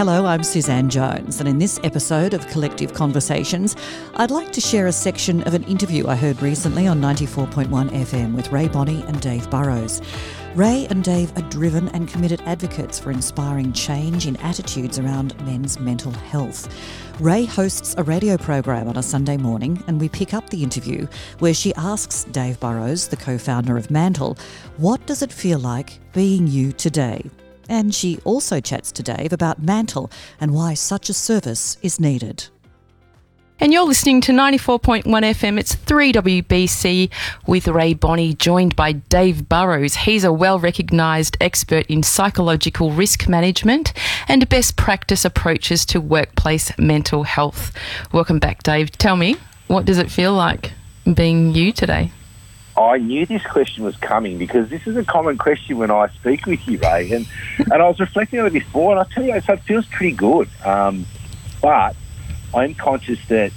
Hello, I'm Suzanne Jones, and in this episode of Collective Conversations, I'd like to share a section of an interview I heard recently on 94.1 FM with Rae Bonney and Dave Burroughs. Rae and Dave are driven and committed advocates for inspiring change in attitudes around men's mental health. Rae hosts a radio program on a Sunday morning, and we pick up the interview where she asks Dave Burroughs, the co founder of Mantle, what does it feel like being you today? And she also chats to Dave about Mantle and why such a service is needed. And you're listening to 94.1 FM. It's 3WBC with Rae Bonney, joined by Dave Burroughs. He's a well recognised expert in psychological risk management and best practice approaches to workplace mental health. Welcome back, Dave. Tell me, what does it feel like being you today? I knew this question was coming because this is a common question when I speak with you, Rae. And, and I was reflecting on it before, and I tell you, it feels pretty good. Um, but I'm conscious that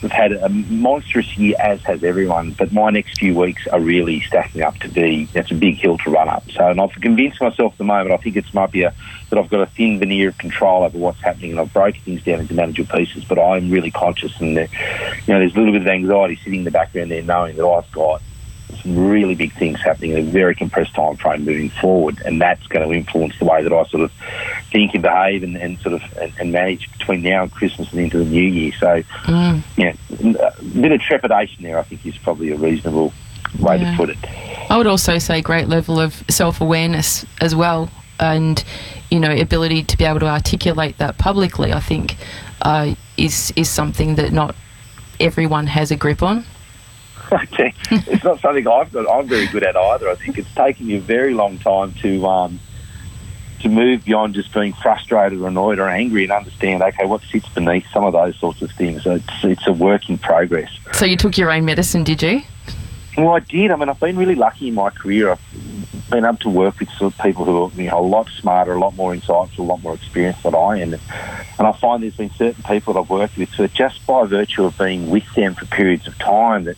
we've had a monstrous year, as has everyone. But my next few weeks are really stacking up to be that's a big hill to run up. So, and I've convinced myself at the moment. I think it might be a, that I've got a thin veneer of control over what's happening, and I've broken things down into manageable pieces. But I'm really conscious, and you know, there's a little bit of anxiety sitting in the background there, knowing that I've got some really big things happening in a very compressed time frame moving forward, and that's going to influence the way that I sort of think and behave and, and sort of and, and, manage between now and Christmas and into the new year. So, mm. yeah, a bit of trepidation there, I think, is probably a reasonable way yeah. to put it. I would also say great level of self awareness as well, and you know, ability to be able to articulate that publicly. I think uh, is is something that not everyone has a grip on. it's not something I've got. I'm very good at either. I think it's taken me a very long time to um, to move beyond just being frustrated or annoyed or angry and understand, okay, what sits beneath some of those sorts of things. So it's, it's a work in progress. So you took your own medicine, did you? Well, I did. I mean, I've been really lucky in my career. I've been able to work with sort of people who are you know, a lot smarter, a lot more insightful, a lot more experienced than I am. And I find there's been certain people that I've worked with who, just by virtue of being with them for periods of time, that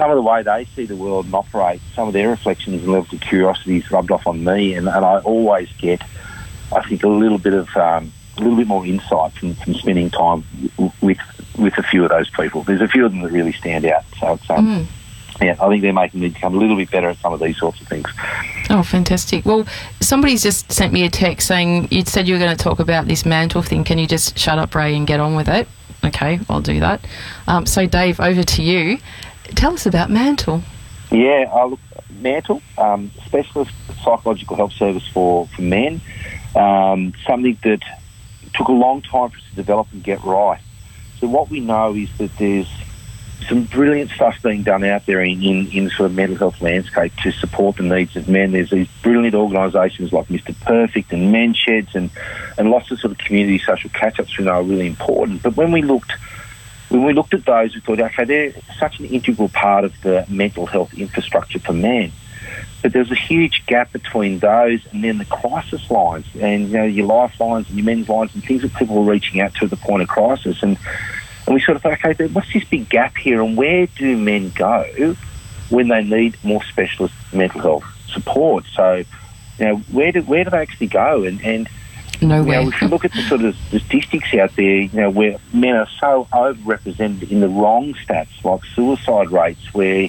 some of the way they see the world and operate, some of their reflections and levels of curiosity is rubbed off on me, and, and I always get, I think, a little bit of um, a little bit more insight from, from spending time with with a few of those people. There's a few of them that really stand out. So it's um, mm. yeah, I think they're making me become a little bit better at some of these sorts of things. Oh, fantastic! Well, somebody's just sent me a text saying you said you were going to talk about this mantle thing. Can you just shut up, Rae, and get on with it? Okay, I'll do that. Um, so, Dave, over to you. Tell us about Mantle. Yeah, I look, Mantle, um, specialist psychological health service for, for men. Um, something that took a long time for us to develop and get right. So what we know is that there's some brilliant stuff being done out there in, in, in sort of mental health landscape to support the needs of men. There's these brilliant organisations like Mr. Perfect and Men Sheds and, and lots of sort of community social catch-ups we know are really important. But when we looked when we looked at those, we thought, okay, they're such an integral part of the mental health infrastructure for men. But there's a huge gap between those and then the crisis lines and you know your lifelines and your men's lines and things that people are reaching out to at the point of crisis. And and we sort of thought, okay, what's this big gap here, and where do men go when they need more specialist mental health support? So, you know, where do where do they actually go? And and nowhere. Know, if you look at the sort of statistics out there, you know, where men are so overrepresented in the wrong stats, like suicide rates, where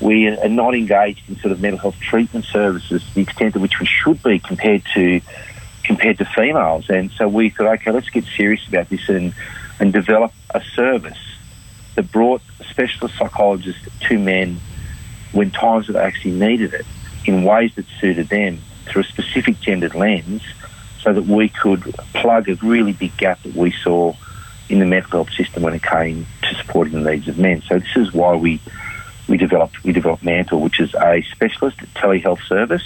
we are not engaged in sort of mental health treatment services to the extent to which we should be compared to compared to females. And so we thought, okay, let's get serious about this and and develop a service that brought specialist psychologists to men when times that they actually needed it in ways that suited them through a specific gendered lens so that we could plug a really big gap that we saw in the mental health system when it came to supporting the needs of men. So this is why we we developed we developed Mantle, which is a specialist telehealth service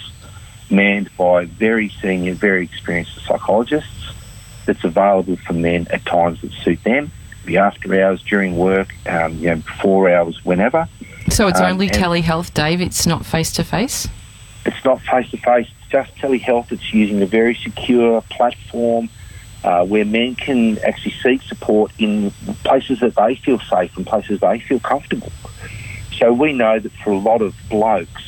manned by very senior, very experienced psychologists that's available for men at times that suit them. The after hours, during work, um, you know, before hours, whenever. So it's um, only telehealth, Dave. It's not face to face. It's not face to face it's just telehealth. It's using a very secure platform uh, where men can actually seek support in places that they feel safe and places they feel comfortable. So we know that for a lot of blokes,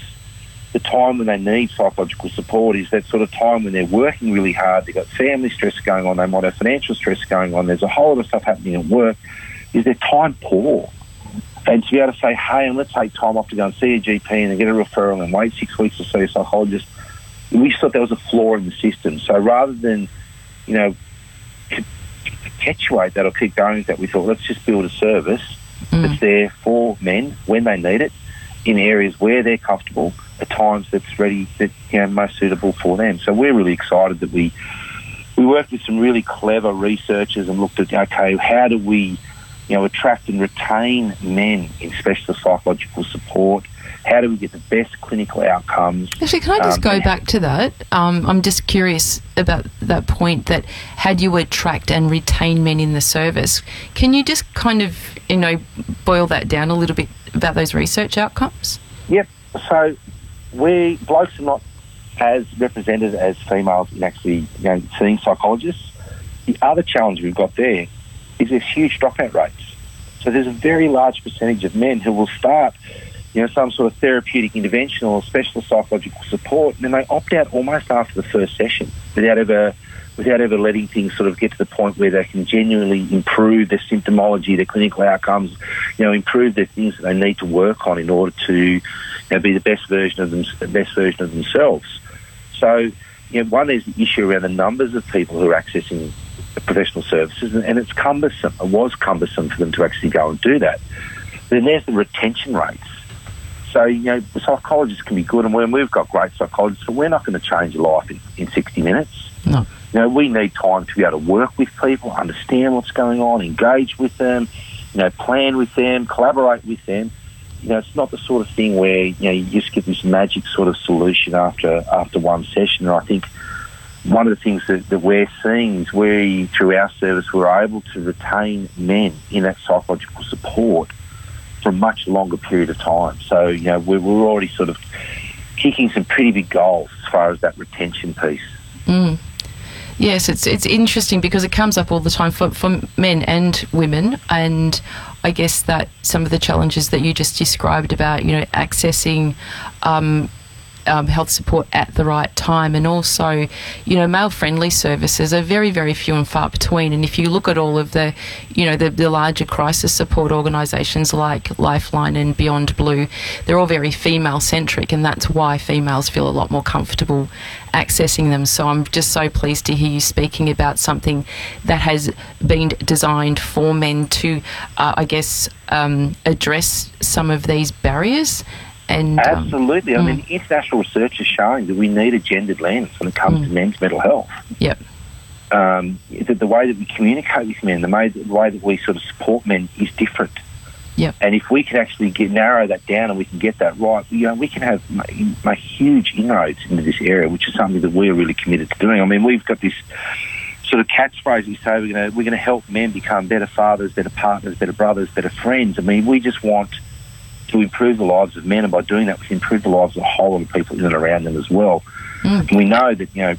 the time when they need psychological support is that sort of time when they're working really hard, they've got family stress going on, they might have financial stress going on, there's a whole lot of stuff happening at work, is their time poor. And to be able to say, hey, and let's take time off to go and see a GP and get a referral and wait six weeks to see a psychologist, we thought there was a flaw in the system. So rather than, you know, perpetuate that or keep going with that, we thought let's just build a service mm. that's there for men when they need it in areas where they're comfortable at times that's ready, that you know, most suitable for them. So we're really excited that we we worked with some really clever researchers and looked at okay, how do we, you know, attract and retain men in specialist psychological support? How do we get the best clinical outcomes? Actually, can I just um, go back to that? Um, I'm just curious about that point that do you attract and retain men in the service? Can you just kind of, you know, boil that down a little bit about those research outcomes? Yep. So we blokes are not as represented as females in actually you know, seeing psychologists. The other challenge we've got there is there's huge dropout rates. So there's a very large percentage of men who will start, you know, some sort of therapeutic intervention or specialist psychological support, and then they opt out almost after the first session without ever without ever letting things sort of get to the point where they can genuinely improve their symptomology, their clinical outcomes, you know, improve the things that they need to work on in order to you know, be the best version of them, the best version of themselves. So, you know, one is the issue around the numbers of people who are accessing professional services, and, and it's cumbersome. It was cumbersome for them to actually go and do that. Then there's the retention rates. So, you know, psychologists can be good, and we've got great psychologists, but we're not going to change a life in, in 60 minutes. No. You know, we need time to be able to work with people, understand what's going on, engage with them, you know, plan with them, collaborate with them. You know, it's not the sort of thing where you know you just get this magic sort of solution after after one session. And I think one of the things that, that we're seeing is we, through our service, we're able to retain men in that psychological support for a much longer period of time. So, you know, we're, we're already sort of kicking some pretty big goals as far as that retention piece. Mm. Yes, it's it's interesting because it comes up all the time for, for men and women, and I guess that some of the challenges that you just described about you know accessing um, um, health support at the right time, and also, you know, male friendly services are very, very few and far between. And if you look at all of the, you know, the, the larger crisis support organisations like Lifeline and Beyond Blue, they're all very female centric, and that's why females feel a lot more comfortable accessing them. So I'm just so pleased to hear you speaking about something that has been designed for men to, uh, I guess, um, address some of these barriers and um, absolutely, um, I mean, mm. international research is showing that we need a gendered lens when it comes mm. to men's mental health. Yep. Um, the, the, way that we communicate with men, the way, the way that we sort of support men is different. Yep. And if we can actually get, narrow that down and we can get that right, you know, we can have make huge inroads into this area, which is something that we're really committed to doing. I mean, we've got this sort of catchphrase we say we're going to we're going to help men become better fathers, better partners, better brothers, better friends. I mean, we just want to improve the lives of men, and by doing that, we can improve the lives of a whole lot of people in and around them as well. Mm. And we know that you know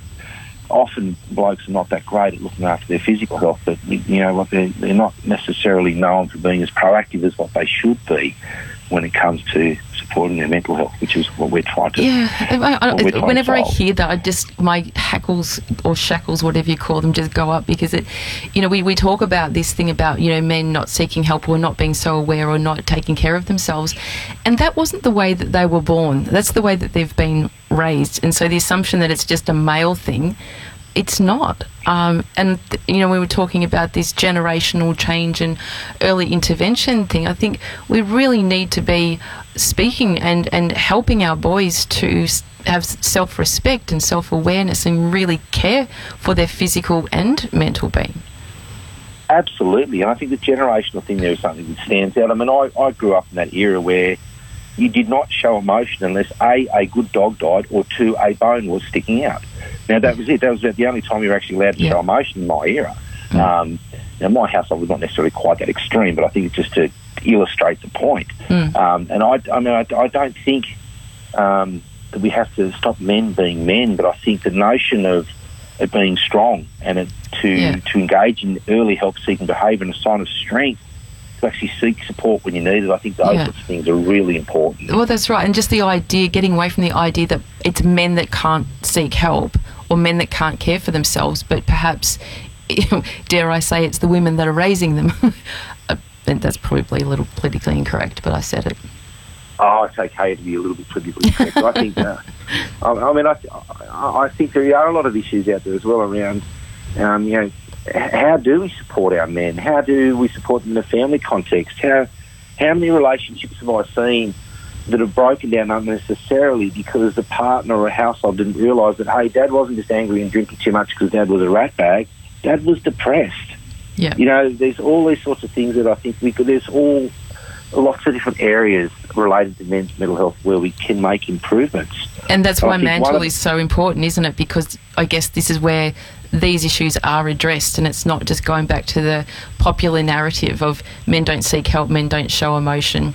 often blokes are not that great at looking after their physical health, but you know they're, they're not necessarily known for being as proactive as what they should be when it comes to their mental health, which is what we're trying to. Yeah, I, I, whenever I hear that, I just my hackles or shackles, whatever you call them, just go up because it, you know, we, we talk about this thing about you know men not seeking help or not being so aware or not taking care of themselves, and that wasn't the way that they were born. That's the way that they've been raised, and so the assumption that it's just a male thing it's not. Um, and, you know, we were talking about this generational change and early intervention thing. I think we really need to be speaking and, and helping our boys to have self respect and self awareness and really care for their physical and mental being. Absolutely. And I think the generational thing there is something that stands out. I mean, I, I grew up in that era where you did not show emotion unless A, a good dog died, or two, a bone was sticking out. Now, that was it. That was the only time you were actually allowed to yeah. show emotion in my era. Mm. Um, now, my household was not necessarily quite that extreme, but I think it's just to illustrate the point. Mm. Um, and I, I mean, I, I don't think um, that we have to stop men being men, but I think the notion of it being strong and it, to yeah. to engage in early help seeking behaviour and a sign of strength to actually seek support when you need it. I think those Yeah. sorts of things are really important. Well, that's right. And just the idea, getting away from the idea that it's men that can't seek help or men that can't care for themselves, but perhaps, dare I say, it's the women that are raising them. Uh, and that's probably a little politically incorrect, but I said it. Oh, it's okay to be a little bit politically correct. I think, uh, I, I mean, I, I I think there are a lot of issues out there as well around, um, you know, how do we support our men? How do we support them in the family context? How how many relationships have I seen that have broken down unnecessarily because the partner or household didn't realise that hey, dad wasn't just angry and drinking too much because dad was a rat bag. Dad was depressed. Yeah. You know, there's all these sorts of things that I think we could. There's all lots of different areas related to men's mental health where we can make improvements. And that's why Mantle is so important, isn't it? Because I guess this is where these issues are addressed, and it's not just going back to the popular narrative of men don't seek help, men don't show emotion.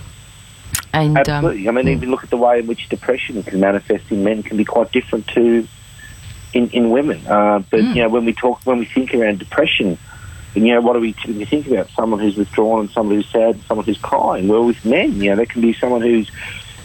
And um, Absolutely. I mean, you look at the way in which depression can manifest in men, can be quite different to in, in women. Uh, but Mm. you know, when we talk, when we think around depression, you know, what do we typically think about? Someone who's withdrawn, and someone who's sad, and someone who's crying. Well, with men, you know, there can be someone who's,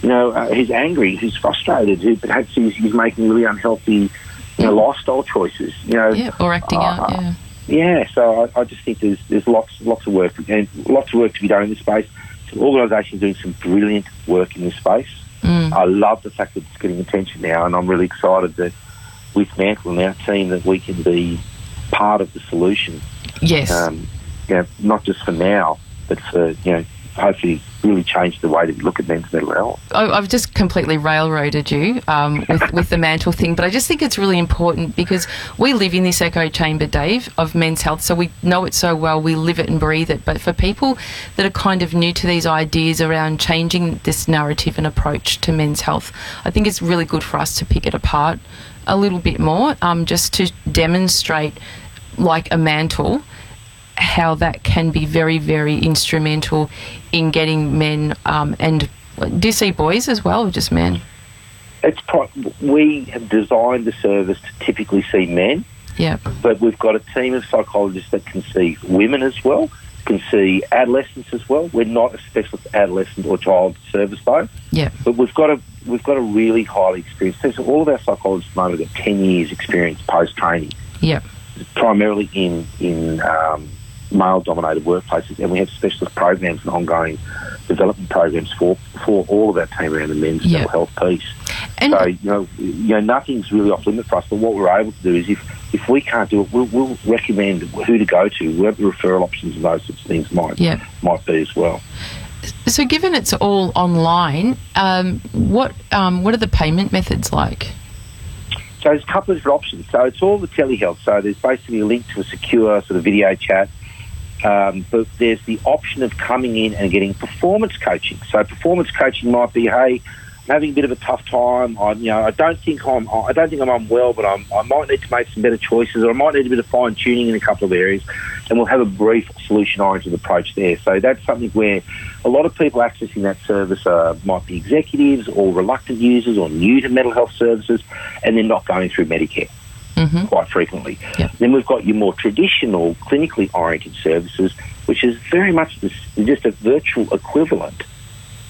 you know, uh, who's angry, who's frustrated, who perhaps he's, he's making really unhealthy, you know, lifestyle choices. You know, yeah, or acting out. uh, Yeah. yeah, so I, I just think there's there's lots lots of work and lots of work to be done in this space. Some organisations doing some brilliant work in this space. Mm. I love the fact that it's getting attention now, and I'm really excited that with Mantle and our team that we can be part of the solution. Yes. Um, you know, not just for now, but for you know, hopefully really change the way that we look at men's mental health. I've just completely railroaded you um, with, with the mantle thing, but I just think it's really important because we live in this echo chamber, Dave, of men's health, so we know it so well, we live it and breathe it. But for people that are kind of new to these ideas around changing this narrative and approach to men's health, I think it's really good for us to pick it apart a little bit more, um, just to demonstrate, like a mantle, how that can be very, very instrumental in getting men um, and do you see boys as well, or just men? It's pro- we have designed the service to typically see men. Yeah, but we've got a team of psychologists that can see women as well, can see adolescents as well. We're not a specialist adolescent or child service though, yeah, but we've got a we've got a really highly experienced team. So all of our psychologists at the moment have got ten years experience post training, yeah, primarily in in um, male dominated workplaces, and we have specialist programs and ongoing development programs for for all of our team around the men's Yeah. mental health piece. and So you know, you know, nothing's really off limit for us. But what we're able to do is, if if we can't do it, we'll, we'll recommend who to go to, where the referral options and those sorts of things might yeah. might be as well. So, given it's all online, um, what um, what are the payment methods like? So there's a couple of different options. So it's all the telehealth. So there's basically a link to a secure sort of video chat. Um, but there's the option of coming in and getting performance coaching. So performance coaching might be, hey, I'm having a bit of a tough time. I, you know, I don't think I'm, I don't think I'm unwell, but I'm, I might need to make some better choices, or I might need a bit of fine tuning in a couple of areas, and we'll have a brief solution-oriented approach there. So that's something where a lot of people accessing that service uh, might be executives or reluctant users or new to mental health services, and they're not going through Medicare hmm quite frequently. Yeah. Then we've got your more traditional, clinically oriented services, which is very much this, just a virtual equivalent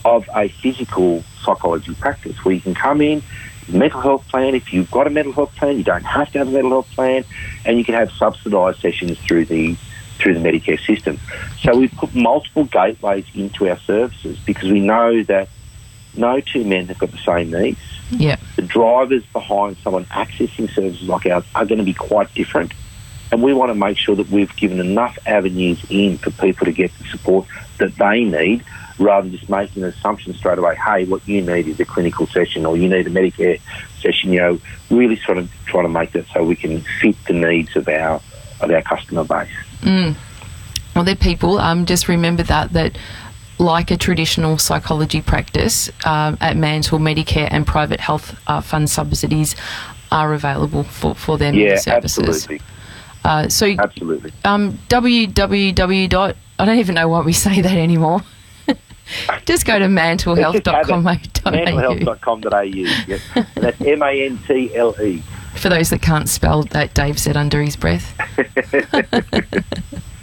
of a physical psychology practice where you can come in, mental health plan. If you've got a mental health plan, you don't have to have a mental health plan, and you can have subsidised sessions through the through the Medicare system. So we've put multiple gateways into our services because we know that no two men have got the same needs Yeah, the drivers behind someone accessing services like ours are going to be quite different. And we want to make sure that we've given enough avenues in for people to get the support that they need rather than just making an assumption straight away, hey, what you need is a clinical session or you need a Medicare session, you know, really sort of trying to make that so we can fit the needs of our of our customer base. Mm. Well, they're people. Um, just remember that that like a traditional psychology practice um, at Mantle, Medicare and private health uh, fund subsidies are available for, for their Yeah, services. absolutely. Uh, so Absolutely. um, www. dot- I don't even know why we say that anymore. Just go to mantlehealth.com.au. Mentalhealth.com.au. Yep. And that's M A N T L E. For those that can't spell, that Dave said under his breath.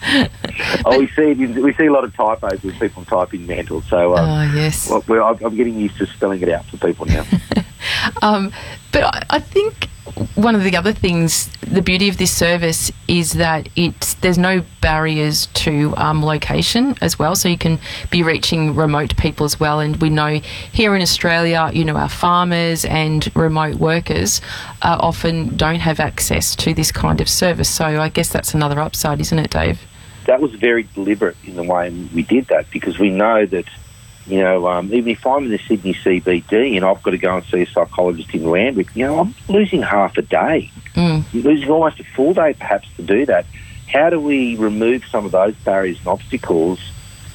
oh, we see we see a lot of typos when people type in mental. So, um, oh yes, well, I'm getting used to spelling it out for people now. um, but I, I think one of the other things, the beauty of this service is that it's there's no barriers to um, location as well, so you can be reaching remote people as well. And we know here in Australia, you know, our farmers and remote workers uh, often don't have access to this kind of service. So I guess that's another upside, isn't it, Dave? That was very deliberate in the way we did that because we know that you know, um, even if I'm in the Sydney CBD and I've got to go and see a psychologist in Randwick, you know, I'm losing half a day, mm. losing almost a full day perhaps to do that. How do we remove some of those barriers and obstacles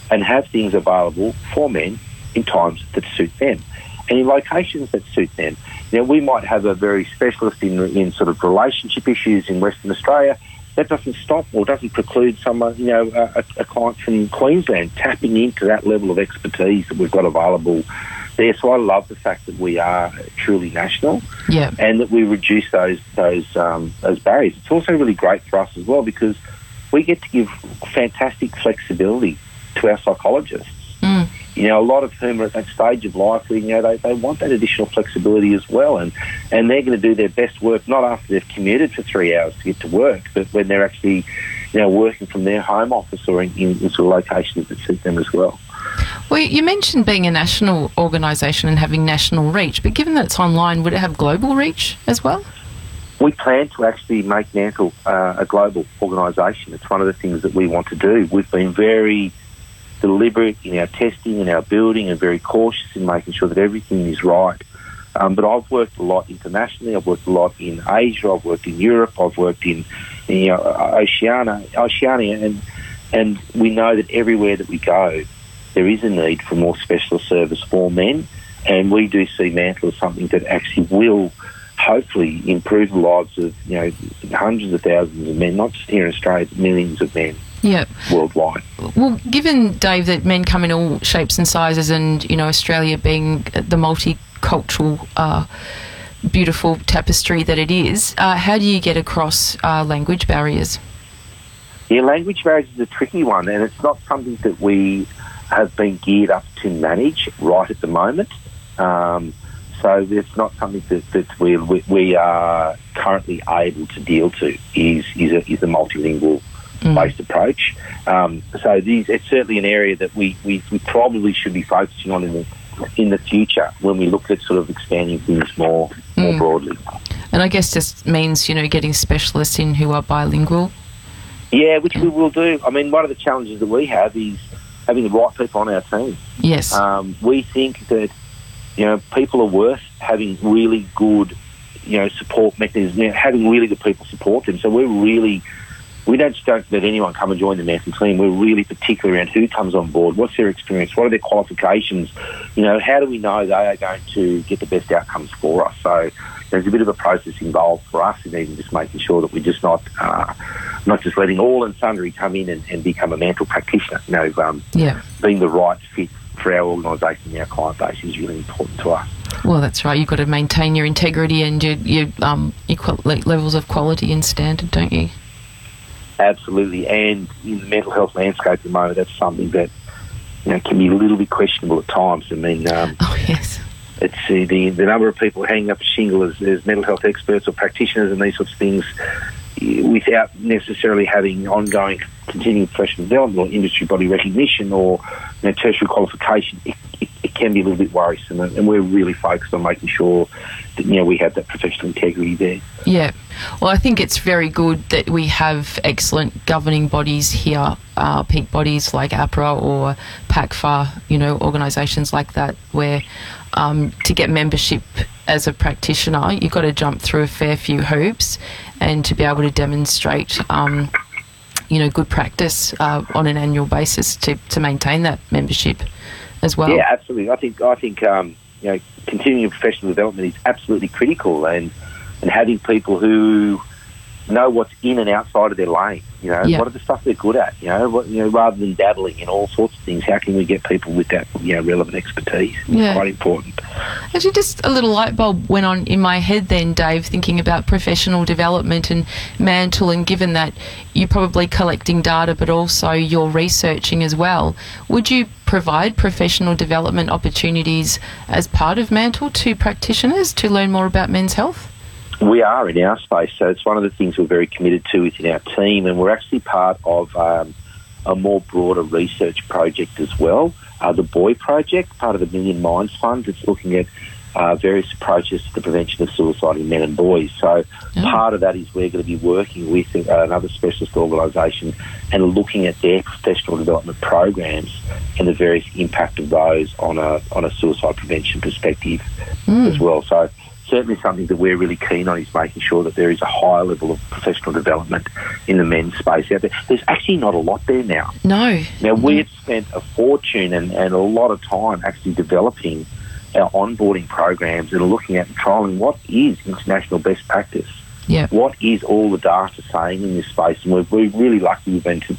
and have things available for men in times that suit them and in locations that suit them? Now, we might have a very specialist in, in sort of relationship issues in Western Australia that doesn't stop or doesn't preclude someone, you know, a, a, client from Queensland tapping into that level of expertise that we've got available there. So I love the fact that we are truly national, yeah. and that we reduce those those um, those barriers. It's also really great for us as well because we get to give fantastic flexibility to our psychologists. You know, a lot of whom are at that stage of life where, you know, they, they want that additional flexibility as well. And, and they're going to do their best work not after they've commuted for three hours to get to work, but when they're actually, you know, working from their home office or in, in, in sort of locations that suit them as well. Well, you mentioned being a national organisation and having national reach, but given that it's online, would it have global reach as well? We plan to actually make Mantle uh, a global organisation. It's one of the things that we want to do. We've been very deliberate in our testing and our building and very cautious in making sure that everything is right. Um, but I've worked a lot internationally. I've worked a lot in Asia. I've worked in Europe. I've worked in, in you know, Oceania, Oceania, and and we know that everywhere that we go, there is a need for more specialist service for men, and we do see Mantle as something that actually will hopefully improve the lives of you know hundreds of thousands of men, not just here in Australia, but millions of men yep. worldwide. Well, given Dave that men come in all shapes and sizes, and you know Australia being the multicultural. Uh, beautiful tapestry that it is, uh, how do you get across uh, language barriers? Yeah, language barriers is a tricky one, and it's not something that we have been geared up to manage right at the moment. Um, so it's not something that, that we, we, are currently able to deal to. Is is a, is a multilingual mm. based approach. Um, so these, it's certainly an area that we, we, we, probably should be focusing on in the, in the future when we look at sort of expanding things more more mm. broadly. And I guess just means you know getting specialists in who are bilingual. Yeah, which we will do. I mean, one of the challenges that we have is having the right people on our team. Yes. Um, we think that you know people are worth having really good you know support mechanisms, you know, having really good people support them. So we're really we don't just let anyone come and join the Mantle team. We're really particular around who comes on board, what's their experience, what are their qualifications, you know, how do we know they are going to get the best outcomes for us? So there's a bit of a process involved for us in even just making sure that we're just not uh, not just letting all and sundry come in and, and become a mental practitioner. You know, um, yeah. being the right fit for our organisation and our client base is really important to us. Well, that's right. You've got to maintain your integrity and your, your, um, your levels of quality and standard, don't you? Absolutely, and in the mental health landscape at the moment, that's something that you know can be a little bit questionable at times. I mean, um, oh yes, it's uh, the the number of people hanging up a shingle as, as mental health experts or practitioners and these sorts of things without necessarily having ongoing continuing professional development or industry body recognition or you know, tertiary qualification, it, it, it, can be a little bit worrisome. And we're really focused on making sure that you know we have that professional integrity there. Yeah, well, I think it's very good that we have excellent governing bodies here, uh, peak bodies like AHPRA or PACFA, you know, organisations like that, where um, to get membership as a practitioner, you've got to jump through a fair few hoops, and to be able to demonstrate. Um, you know, good practice uh, on an annual basis to, to maintain that membership as well. Yeah, absolutely. I think I think um, you know continuing professional development is absolutely critical, and and having people who know what's in and outside of their lane. You know, Yeah. what are the stuff they're good at? You know, what, you know, rather than dabbling in all sorts of things, how can we get people with that you know relevant expertise? It's Yeah. quite important. Actually, just a little light bulb went on in my head then, Dave, thinking about professional development and Mantle, and given that you're probably collecting data but also you're researching as well, would you provide professional development opportunities as part of Mantle to practitioners to learn more about men's health? We are in our space, so it's one of the things we're very committed to within our team, and we're actually part of um, a more broader research project as well. Uh, the Boy Project, part of the Million Minds Fund, it's looking at uh, various approaches to the prevention of suicide in men and boys. So Oh. part of that is we're going to be working with uh, another specialist organisation and looking at their professional development programs and the various impact of those on a on a suicide prevention perspective as well. So certainly something that we're really keen on is making sure that there is a higher level of professional development in the men's space out there. There's actually not a lot there now. No. Now, we've spent a fortune and, and a lot of time actually developing our onboarding programs and looking at and trialing what is international best practice. Yeah. What is all the data saying in this space? And we're, we're really lucky we've been to,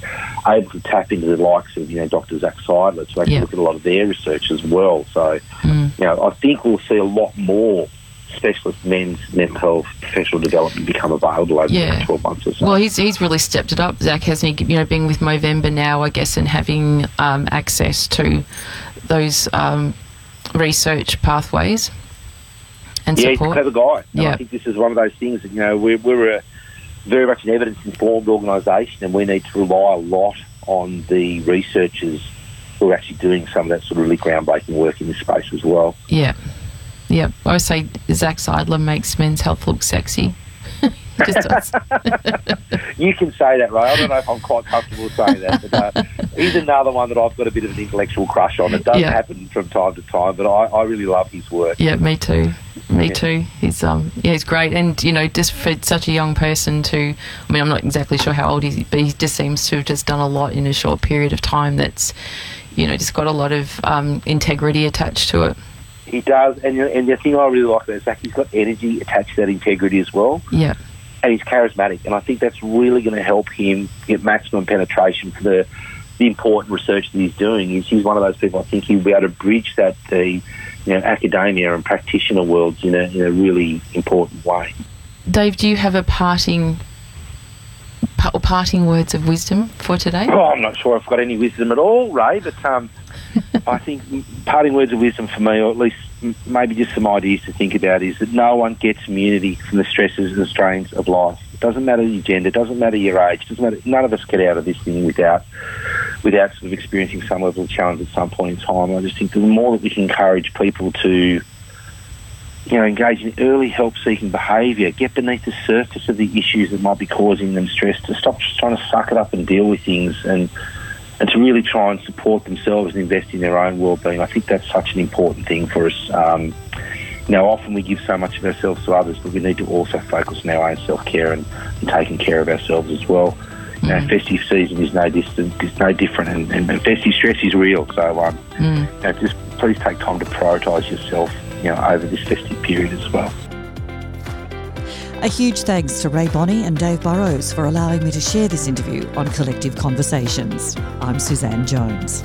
able to tap into the likes of, you know, Dr. Zach Seidler to actually Yeah. look at a lot of their research as well. So, Mm. you know, I think we'll see a lot more specialist men's mental health professional development become available over Yeah. the next 12 months or so. Well, he's he's really stepped it up, Zach, hasn't he? You know, being with Movember now, I guess, and having um, access to those um, research pathways and Yeah, he's a support. clever guy. And Yeah. I think this is one of those things that, you know, we're, we're a very much an evidence informed organisation and we need to rely a lot on the researchers who are actually doing some of that sort of really groundbreaking work in this space as well. Yeah, yeah. I say Zach Seidler makes men's health look sexy. He Just does. You can say that, right? I don't know if I'm quite comfortable saying that, but uh, he's another one that I've got a bit of an intellectual crush on. It does Yeah. happen from time to time, but I, I really love his work. yeah, me too. Me Yeah. too. He's um yeah, he's great, and you know, just for such a young person to, I mean, I'm not exactly sure how old he is, but he just seems to have just done a lot in a short period of time. That's, you know, just got a lot of um, integrity attached to it. He does, and, and the thing I really like about Zach, he's got energy attached to that integrity as well. Yeah, and he's charismatic, and I think that's really going to help him get maximum penetration for the the important research that he's doing. He's, he's one of those people I think he'll be able to bridge that the you know academia and practitioner worlds in a in a really important way. Dave, do you have a parting, parting words of wisdom for today? Oh, I'm not sure I've got any wisdom at all, Rae, but um, I think parting words of wisdom for me, or at least maybe just some ideas to think about, is that no one gets immunity from the stresses and strains of life. It doesn't matter your gender, doesn't matter your age, doesn't matter. None of us get out of this thing without without sort of experiencing some level of challenge at some point in time. I just think the more that we can encourage people to you know, engage in early help-seeking behaviour, get beneath the surface of the issues that might be causing them stress, to stop just trying to suck it up and deal with things, and and to really try and support themselves and invest in their own well-being. I think that's such an important thing for us. Um, you know, often we give so much of ourselves to others, but we need to also focus on our own self-care and, and taking care of ourselves as well. You know, festive season is no distant, is no different, and, and, and festive stress is real. So, um, Mm. you know, just please take time to prioritise yourself, you know, over this festive period as well. A huge thanks to Rae Bonney and Dave Burroughs for allowing me to share this interview on Collective Conversations. I'm Suzanne Jones.